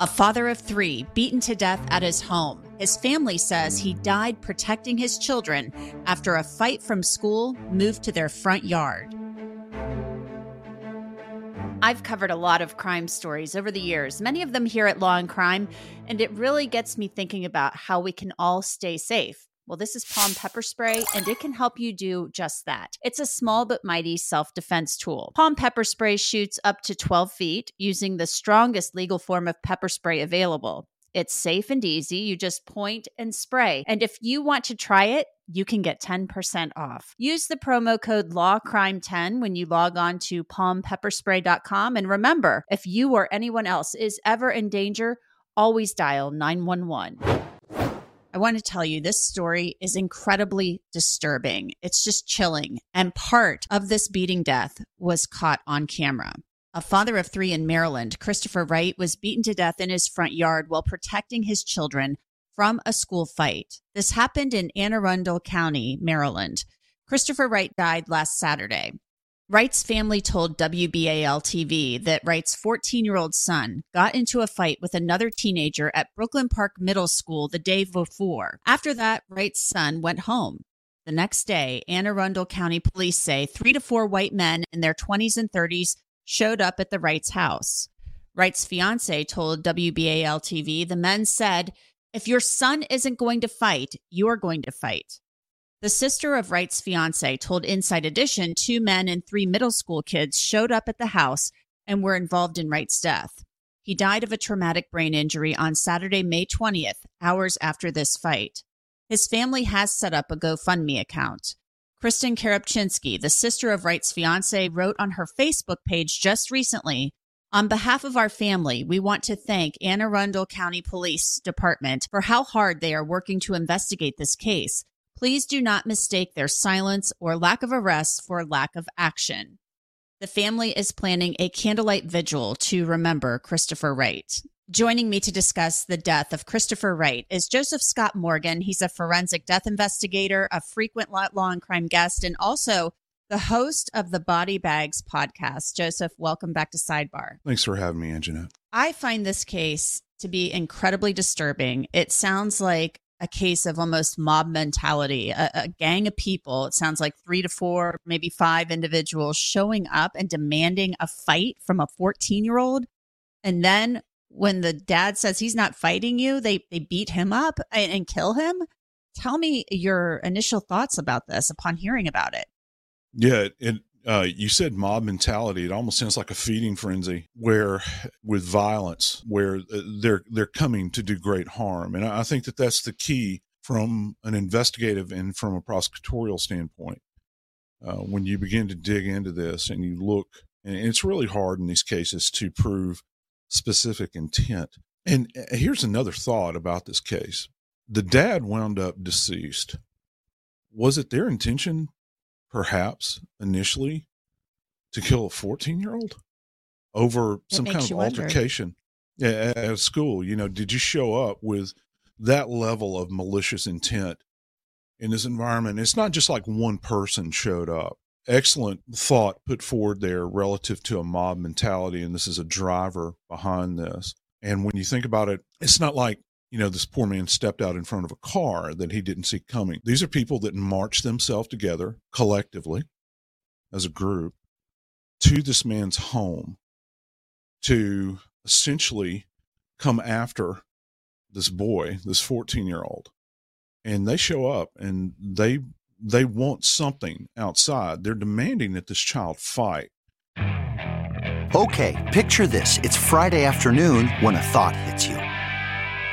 A father of three beaten to death at his home. His family says he died protecting his children after a fight from school moved to their front yard. I've covered a lot of crime stories over the years, many of them here at Law and Crime, and it really gets me thinking about how we can all stay safe. Well, this is POM Pepper Spray, and it can help you do just that. It's a small but mighty self defense tool. POM Pepper Spray shoots up to 12 feet using the strongest legal form of pepper spray available. It's safe and easy. You just point and spray. And if you want to try it, you can get 10% off. Use the promo code LAWCRIME10 when you log on to pompepperspray.com. And remember, if you or anyone else is ever in danger, always dial 911. I want to tell you this story is incredibly disturbing. It's just chilling. And part of this beating death was caught on camera. A father of three in Maryland, Christopher Wright, was beaten to death in his front yard while protecting his children from a school fight. This happened in Anne Arundel County, Maryland. Christopher Wright died last Saturday. Wright's family told WBAL TV that Wright's 14 year old son got into a fight with another teenager at Brooklyn Park Middle School the day before. After that, Wright's son went home. The next day, Anne Arundel County police say three to four white men in their 20s and 30s showed up at the Wright's house. Wright's fiance told WBAL TV the men said if your son isn't going to fight, you're going to fight. The sister of Wright's fiance told Inside Edition two men and three middle school kids showed up at the house and were involved in Wright's death. He died of a traumatic brain injury on Saturday, May 20th, hours after this fight. His family has set up a GoFundMe account. Kristen Karapczynski, the sister of Wright's fiance, wrote on her Facebook page just recently on behalf of our family, we want to thank Anne Arundel County Police Department for how hard they are working to investigate this case. Please do not mistake their silence or lack of arrest for lack of action. The family is planning a candlelight vigil to remember Christopher Wright. Joining me to discuss the death of Christopher Wright is Joseph Scott Morgan. He's a forensic death investigator, a frequent law and crime guest, and also the host of the Body Bags podcast. Joseph, welcome back to Sidebar. Thanks for having me, Angenette. I find this case to be incredibly disturbing. It sounds like a case of almost mob mentality, a, a, gang of people. It sounds like three to four, maybe five individuals showing up and demanding a fight from a 14 year old. And then when the dad says he's not fighting you, they, they beat him up and, and kill him. Tell me your initial thoughts about this upon hearing about it. Yeah, and uh, you said mob mentality. It almost sounds like a feeding frenzy, where with violence, where uh, they're they're coming to do great harm, and I think that that's the key from an investigative and from a prosecutorial standpoint. Uh, when you begin to dig into this and you look, and it's really hard in these cases to prove specific intent. And uh, here's another thought about this case: the dad wound up deceased. Was it their intention perhaps initially to kill a 14 year old over some kind of altercation wonder. at school. You know, did you show up with that level of malicious intent in this environment? It's not just like one person showed up. Excellent thought put forward there relative to a mob mentality, and this is a driver behind this. And when you think about it, it's not like you know, this poor man stepped out in front of a car that he didn't see coming. These are people that march themselves together collectively as a group to this man's home to essentially come after this boy, this 14 year old, and they show up and they they want something outside. They're demanding that this child fight. Okay, picture this. It's Friday afternoon when a thought hits you.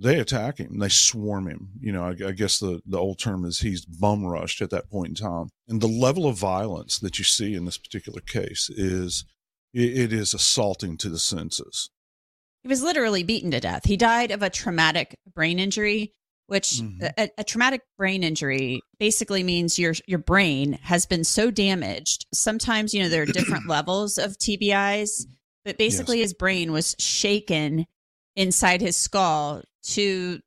they attack him. They swarm him. You know, I, I, guess the, the old term is he's bum rushed at that point in time. And the level of violence that you see in this particular case is it, it is assaulting to the senses. He was literally beaten to death. He died of a traumatic brain injury which mm-hmm. a, a, traumatic brain injury basically means your your brain has been so damaged. Sometimes you know there are different levels of TBIs, but basically yes. his brain was shaken inside his skull to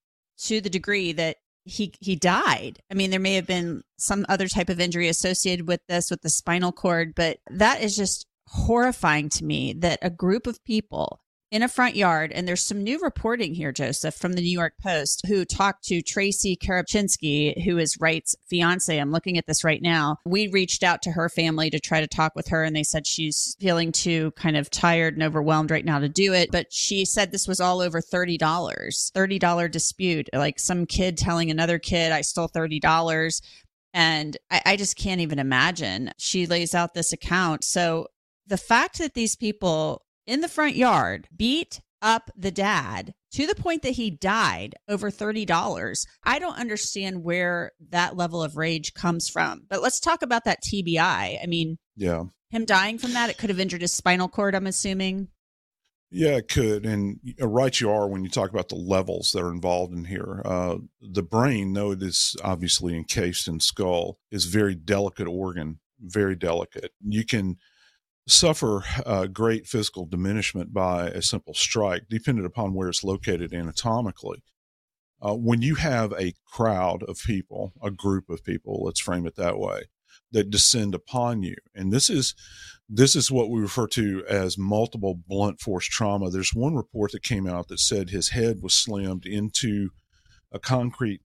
to the degree that he he died. I mean, there may have been some other type of injury associated with this with the spinal cord, but that is just horrifying to me that a group of people in a front yard. And there's some new reporting here, Joseph, from the New York Post, who talked to Tracy Karapchinsky, who is Wright's fiance. I'm looking at this right now. We reached out to her family to try to talk with her, and they said she's feeling too kind of tired and overwhelmed right now to do it. But she said this was all over $30, $30 dispute, like some kid telling another kid, I stole $30. And I, I just can't even imagine. She lays out this account. So the fact that these people in the front yard beat up the dad to the point that he died over $30. I don't understand where that level of rage comes from. But let's talk about that TBI. I mean, yeah. Him dying from that, it could have injured his spinal cord, I'm assuming. Yeah, it could. And right you are when you talk about the levels that are involved in here. Uh, the brain, though it is obviously encased in skull, is very delicate organ, very delicate. You can suffer uh, great physical diminishment by a simple strike, depending upon where it's located anatomically. Uh, when you have a crowd of people, a group of people, let's frame it that way, that descend upon you, and this is this is what we refer to as multiple blunt force trauma. There's one report that came out that said his head was slammed into a concrete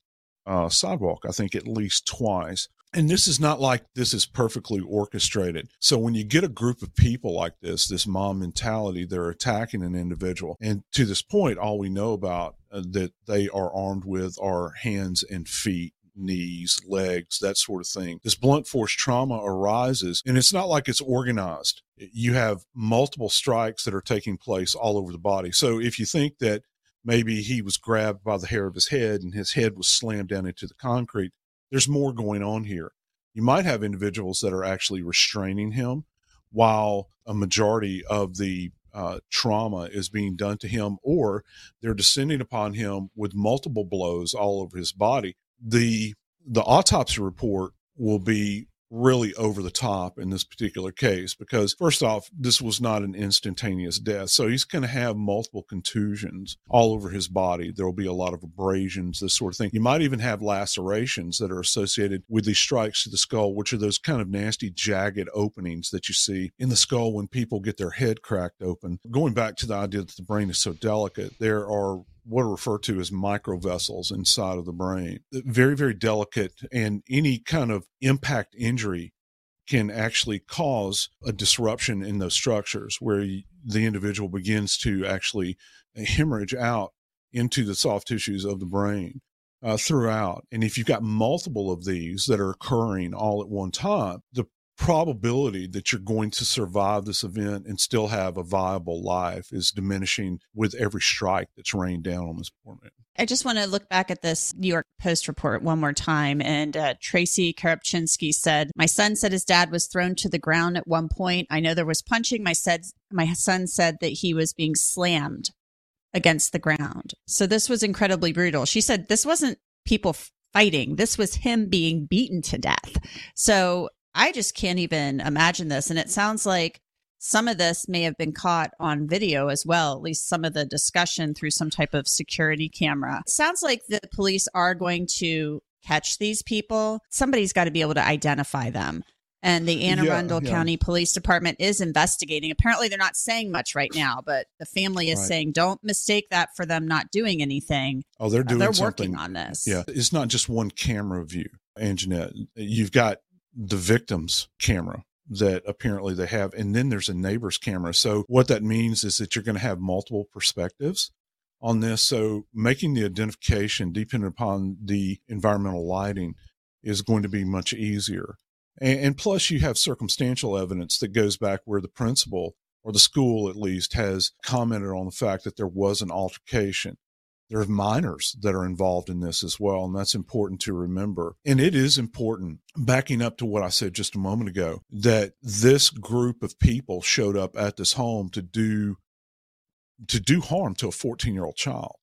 uh, sidewalk, I think at least twice. And this is not like this is perfectly orchestrated. So when you get a group of people like this, this mom mentality, they're attacking an individual. And to this point, all we know about uh, that they are armed with are hands and feet knees, legs, that sort of thing. This blunt force trauma arises, and it's not like it's organized. You have multiple strikes that are taking place all over the body. So if you think that maybe he was grabbed by the hair of his head and his head was slammed down into the concrete, there's more going on here. You might have individuals that are actually restraining him while a majority of the uh, trauma is being done to him, or they're descending upon him with multiple blows all over his body. The the autopsy report will be really over the top in this particular case because first off this was not an instantaneous death. So he's going to have multiple contusions all over his body. There will be a lot of abrasions this sort of thing. You might even have lacerations that are associated with these strikes to the skull which are those kind of nasty jagged openings that you see in the skull when people get their head cracked open. Going back to the idea that the brain is so delicate there are what are referred to as microvessels inside of the brain. Very, very delicate, and any kind of impact injury can actually cause a disruption in those structures where the individual begins to actually hemorrhage out into the soft tissues of the brain uh, throughout. And if you've got multiple of these that are occurring all at one time, the probability that you're going to survive this event and still have a viable life is diminishing with every strike that's rained down on this poor man. I just want to look back at this New York Post report one more time. And uh, Tracy Karapchinsky said, My son said his dad was thrown to the ground at one point. I know there was punching. My, said, my son said that he was being slammed against the ground. So this was incredibly brutal. She said this wasn't people fighting, this was him being beaten to death. So I just can't even imagine this. And it sounds like some of this may have been caught on video as well, at least some of the discussion through some type of security camera. It sounds like the police are going to catch these people. Somebody's got to be able to identify them. And the Anne Arundel yeah, yeah. County Police Department is investigating. Apparently, they're not saying much right now, but the family is right. saying don't mistake that for them not doing anything. Oh, they're doing uh, they're something. working on this. Yeah, it's not just one camera view, Angenette. You've got the victim's camera that apparently they have. And then there's a neighbor's camera. So what that means is that you're going to have multiple perspectives on this. So making the identification dependent upon the environmental lighting is going to be much easier. And, and plus you have circumstantial evidence that goes back where the principal or the school at least has commented on the fact that there was an altercation there are minors that are involved in this as well. And that's important to remember. And it is important, backing up to what I said just a moment ago, that this group of people showed up at this home to do to do harm to a 14 year old child.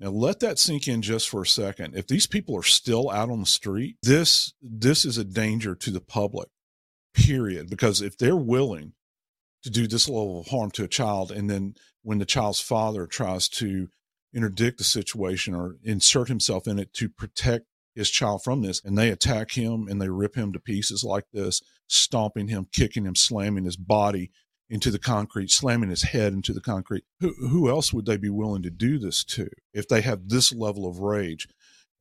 Now let that sink in just for a second. If these people are still out on the street, this this is a danger to the public. Period. Because if they're willing to do this level of harm to a child and then when the child's father tries to interdict the situation or insert himself in it to protect his child from this. And they attack him and they rip him to pieces like this stomping him kicking him slamming his body into the concrete slamming his head into the concrete. Who, who else would they be willing to do this to if they have this level of rage?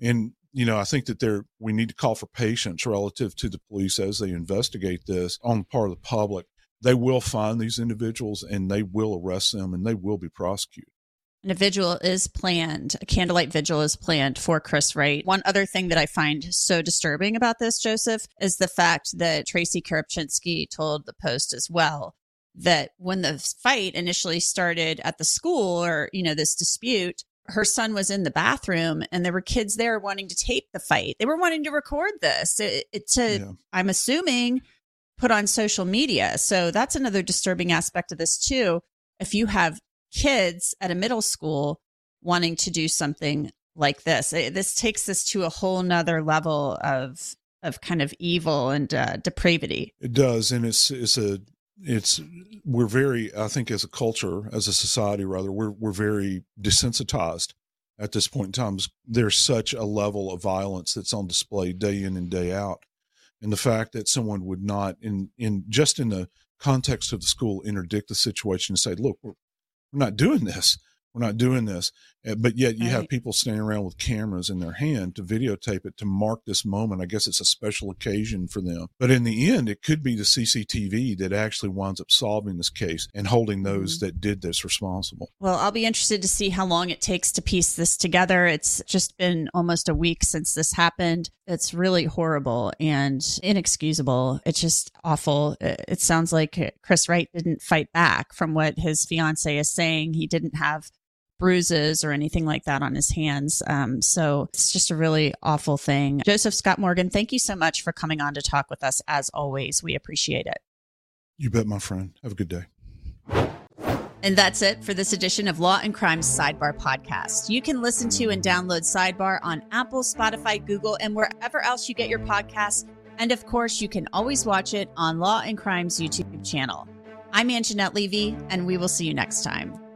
And you know i think that there we need to call for patience relative to the police as they investigate this on the part of the public. They will find these individuals and they will arrest them and they will be prosecuted and a vigil is planned, a candlelight vigil is planned for Chris Wright. One other thing that I find so disturbing about this, Joseph, is the fact that Tracy Karapchinsky told the Post as well that when the fight initially started at the school or, you know, this dispute, her son was in the bathroom and there were kids there wanting to tape the fight. They were wanting to record this it, it to, yeah. I'm assuming, put on social media. So that's another disturbing aspect of this, too. If you have kids at a middle school wanting to do something like this. It, this takes us to a whole nother level of of kind of evil and uh, depravity. It does, and it's it's a it's we're very I think as a culture, as a society rather, we're we're very desensitized at this point in time. There's such a level of violence that's on display day in and day out, and the fact that someone would not in in just in the context of the school interdict the situation and say, look, we're, we're not doing this. We're not doing this. Uh, but yet you right. have people standing around with cameras in their hand to videotape it to mark this moment. I guess it's a special occasion for them. But in the end, it could be the CCTV that actually winds up solving this case and holding those mm-hmm. that did this responsible. Well, I'll be interested to see how long it takes to piece this together. It's just been almost a week since this happened. It's really horrible and inexcusable. It's just awful. It sounds like Chris Wright didn't fight back from what his fiance is saying. He didn't have bruises or anything like that on his hands. Um, so it's just a really awful thing. Joseph Scott Morgan, thank you so much for coming on to talk with us. As always, we appreciate it. You bet, my friend. Have a good day. And that's it for this edition of Law and Crime Sidebar Podcast. You can listen to and download Sidebar on Apple, Spotify, Google, and wherever else you get your podcasts. And of course, you can always watch it on Law and Crime's YouTube channel. I'm Angenette Levy, and we will see you next time.